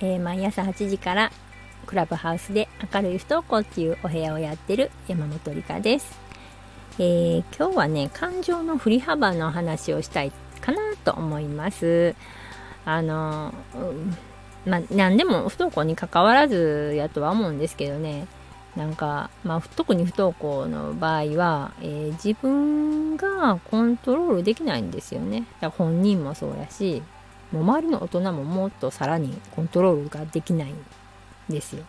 えー、毎朝8時からクラブハウスで明るい不登校っていうお部屋をやってる山本理香です、えー、今日はね感情の振り幅の話をしたいかなと思います。あの、うん、まあ何でも不登校に関わらずやとは思うんですけどね。なんか、まあ、特に不登校の場合は、えー、自分がコントロールできないんですよね。だから本人もそうやし、もう周りの大人ももっとさらにコントロールができないんですよ。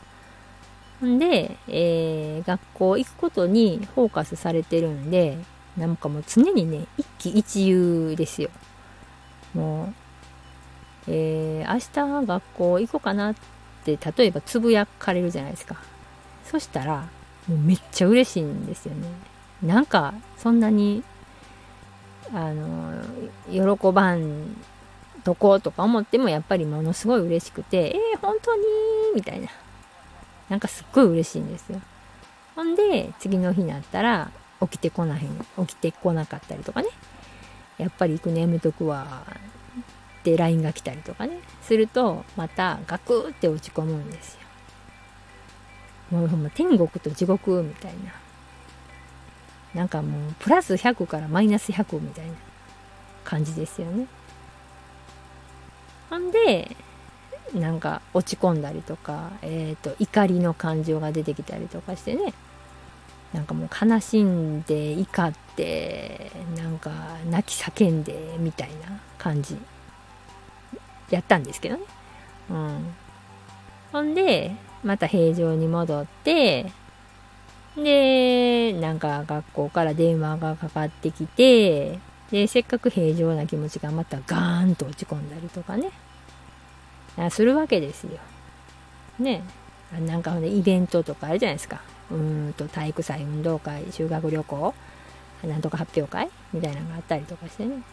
んで、えー、学校行くことにフォーカスされてるんで、なんかもう常にね、一喜一憂ですよ。もう、えー、明日学校行こうかなって、例えばつぶやかれるじゃないですか。そしたら、もうめっちゃ嬉しいんですよね。なんか、そんなに、あの、喜ばんとことか思っても、やっぱりものすごい嬉しくて、えー、本当にみたいな。なんかすっごい嬉しいんですよ。ほんで、次の日になったら、起きてこなへん、起きてこなかったりとかね。やっぱり行くのやめとくわ。って LINE が来たりとかね。すると、またガクーって落ち込むんですよ。もうほんま天国と地獄みたいな。なんかもうプラス100からマイナス100みたいな感じですよね。ほんで、なんか落ち込んだりとか、えっ、ー、と、怒りの感情が出てきたりとかしてね。なんかもう悲しんで怒ってなんか泣き叫んでみたいな感じやったんですけどね。うん。ほんでまた平常に戻って、で、なんか学校から電話がかかってきて、で、せっかく平常な気持ちがまたガーンと落ち込んだりとかね、するわけですよ。ね。なんかね、イベントとかあるじゃないですか。うんと、体育祭、運動会、修学旅行、なんとか発表会みたいなのがあったりとかしてね。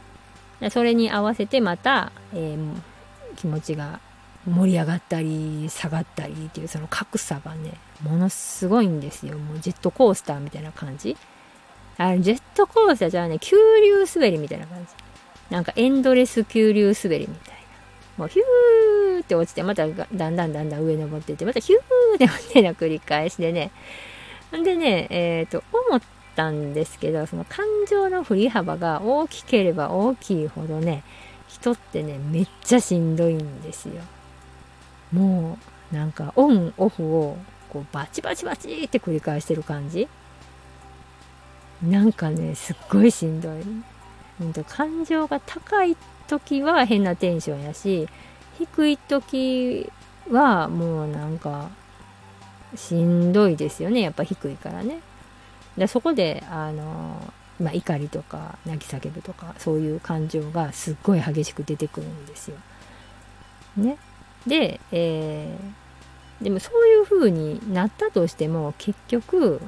それに合わせてまた、えー、気持ちが盛り上がったり下がったりっていうその格差がねものすごいんですよもうジェットコースターみたいな感じあのジェットコースターじゃあね急流滑りみたいな感じ。なんかエンドレス急流滑りみたいな。もうヒューって落ちてまただんだんだんだん上登っていってまたヒューって落ちての繰り返しでねんでねえっ、ー、と思ったんですけどその感情の振り幅が大きければ大きいほどね人ってねめっちゃしんどいんですよ。もうなんかオンオフをこうバチバチバチって繰り返してる感じ。なんかねすっごいしんどい、うん、と感情が高い時は変なテンションやし低い時はもうなんかしんどいですよねやっぱ低いからねでそこであのまあ、怒りとか泣き叫ぶとかそういう感情がすっごい激しく出てくるんですよ。ね。で、えー、でもそういう風になったとしても結局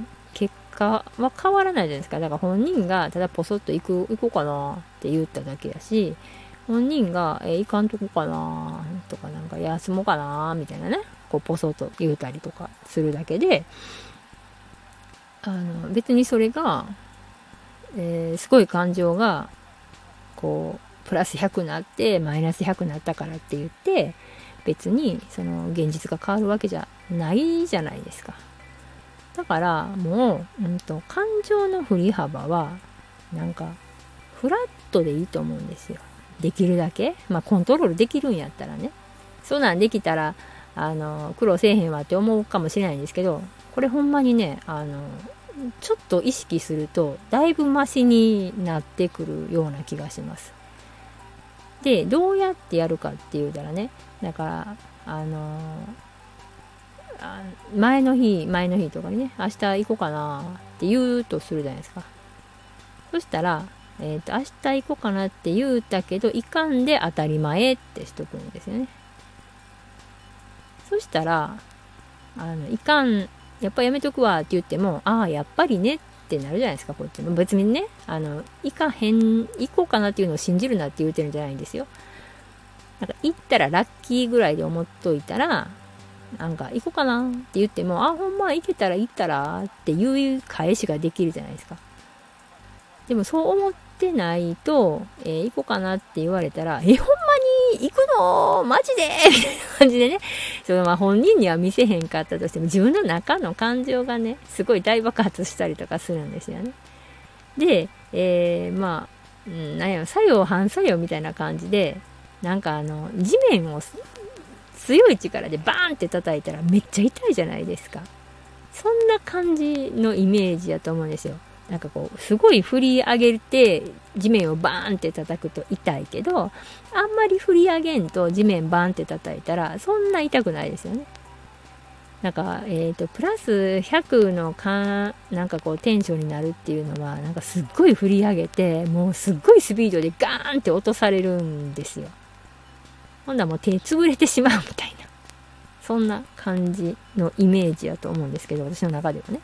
果は変わらないじゃないですかだから本人がただポソッと行く行こうかなって言っただけやし本人が、え、行かんとこかなとかなんか休もうかなみたいなねこうポソッと言うたりとかするだけであの別にそれが、えー、すごい感情がこうプラス100になってマイナス100になったからって言って別にその現実が変わるわけじゃないじゃないですか。だからもう、うんと、感情の振り幅はなんかフラットでいいと思うんですよ。できるだけ。まあコントロールできるんやったらね。そんなんできたらあの苦労せえへんわって思うかもしれないんですけどこれほんまにねあのちょっと意識するとだいぶマシになってくるような気がします。でどうやってやるかって言うたらねだからあの前の日前の日とかにね明日行こうかなって言うとするじゃないですか。そしたら、えーと、明日行こうかなって言うたけど行かんで当たり前ってしとくんですよね。そしたらあのいかんやっぱやめとくわって言ってもああやっぱりねってなるじゃないですかこっちも。別にねあの行かへん行こうかなっていうのを信じるなって言うてるんじゃないんですよ。なんか行ったらラッキーぐらいで思っといたら、なんか行こうかなって言っても、あ、ほんま行けたら行ったらっていう返しができるじゃないですか。でもそう思ってないと、えー、行こうかなって言われたら、え、ほんまに行くの？マジで？みたいな感じでね、そのまあ本人には見せへんかったとしても、自分の中の感情がね、すごい大爆発したりとかするんですよね。で、えー、まあ、うん、なんや作用反作用みたいな感じで、なんかあの、地面を強い力でバーンって叩いたらめっちゃ痛いじゃないですか。そんな感じのイメージやと思うんですよ。なんかこう、すごい振り上げて、地面をバーンって叩くと痛いけど、あんまり振り上げんと地面バーンって叩いたら、そんな痛くないですよね。なんか、えっ、ー、と、プラス100のかなんかこう、テンションになるっていうのは、なんかすっごい振り上げて、もうすっごいスピードでガーンって落とされるんですよ。ほんならもう手潰れてしまうみたいな。そんな感じのイメージやと思うんですけど、私の中ではね。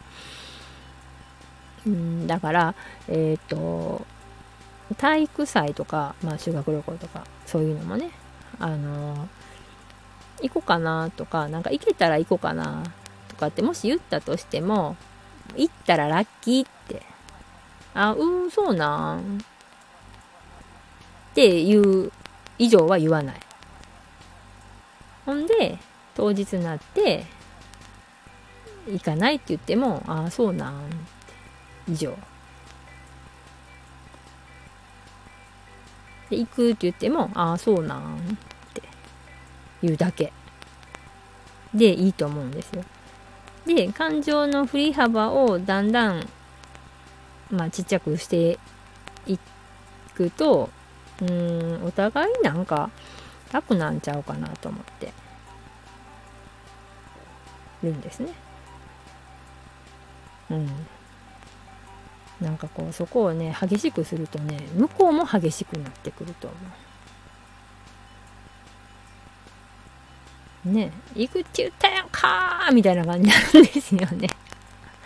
うん、だから、えっ、ー、と、体育祭とか、まあ修学旅行とか、そういうのもね、あの行こうかなとか、なんか行けたら行こうかなとかってもし言ったとしても、行ったらラッキーって、あ、うん、そうなん。っていう以上は言わない。ほんで、当日になって、行かないって言っても、ああ、そうなん。以上。で、行くって言っても、ああ、そうなんって言うだけ。で、いいと思うんですよ。で、感情の振り幅をだんだん、まあ、ちっちゃくしていくと、うん、お互いなんか楽なんちゃうかなと思ってるんですね。うん。なんかこうそこをね激しくするとね向こうも激しくなってくると思う。ね行くって言ったやんかーみたいな感じなんですよね。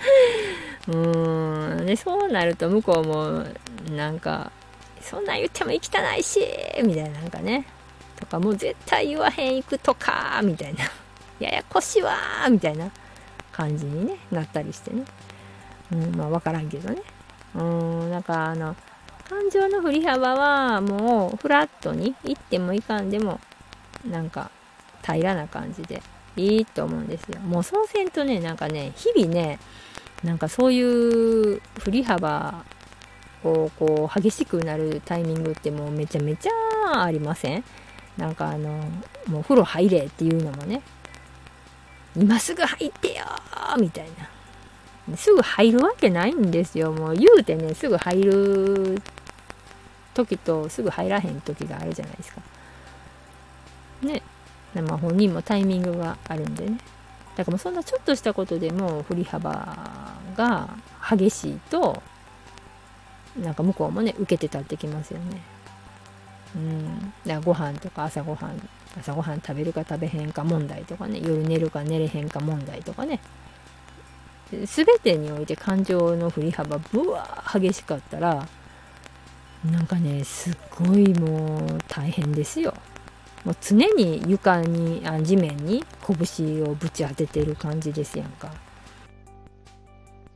うーんでそうなると向こうもなんかそんなん言っても行きたないしみたいななんかねとかもう絶対言わへん行くとかみたいな ややこしわーみたいな感じに、ね、なったりしてね。うん、まあ分からんけどね。うん、なんかあの、感情の振り幅はもうフラットに行ってもいかんでも、なんか平らな感じでいいと思うんですよ。もうそうせんとね、なんかね、日々ね、なんかそういう振り幅をこう激しくなるタイミングってもうめちゃめちゃありません？なんかあの、もう風呂入れっていうのもね、今すぐ入ってよみたいな。すぐ入るわけないんですよ。もう言うてね、すぐ入る時とすぐ入らへん時があるじゃないですか。ね。まあ本人もタイミングがあるんでね。だからもうそんなちょっとしたことでも振り幅が激しいと、なんか向こうもね、受けて立ってきますよね。うん。だからご飯とか朝ごはん、朝ごはん食べるか食べへんか問題とかね、夜寝るか寝れへんか問題とかね。全てにおいて感情の振り幅ぶわー激しかったらなんかねすっごいもう大変ですよ。もう常に床にあ地面に拳をぶち当ててる感じですやんか。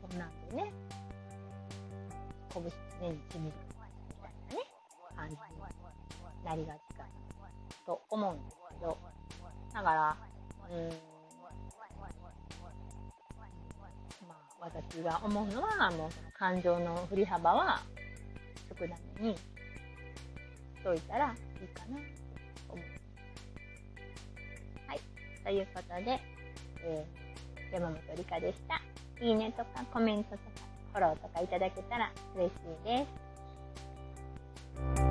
そんなんでね。拳常に地面なりがちかなと思うんですけどだからうん私が思うのは、もうその感情の振り幅は少なめにしといたらいいかなと思う。はい。ということで、えー、山本理香でした。いいねとかコメントとかフォローとかいただけたら嬉しいです。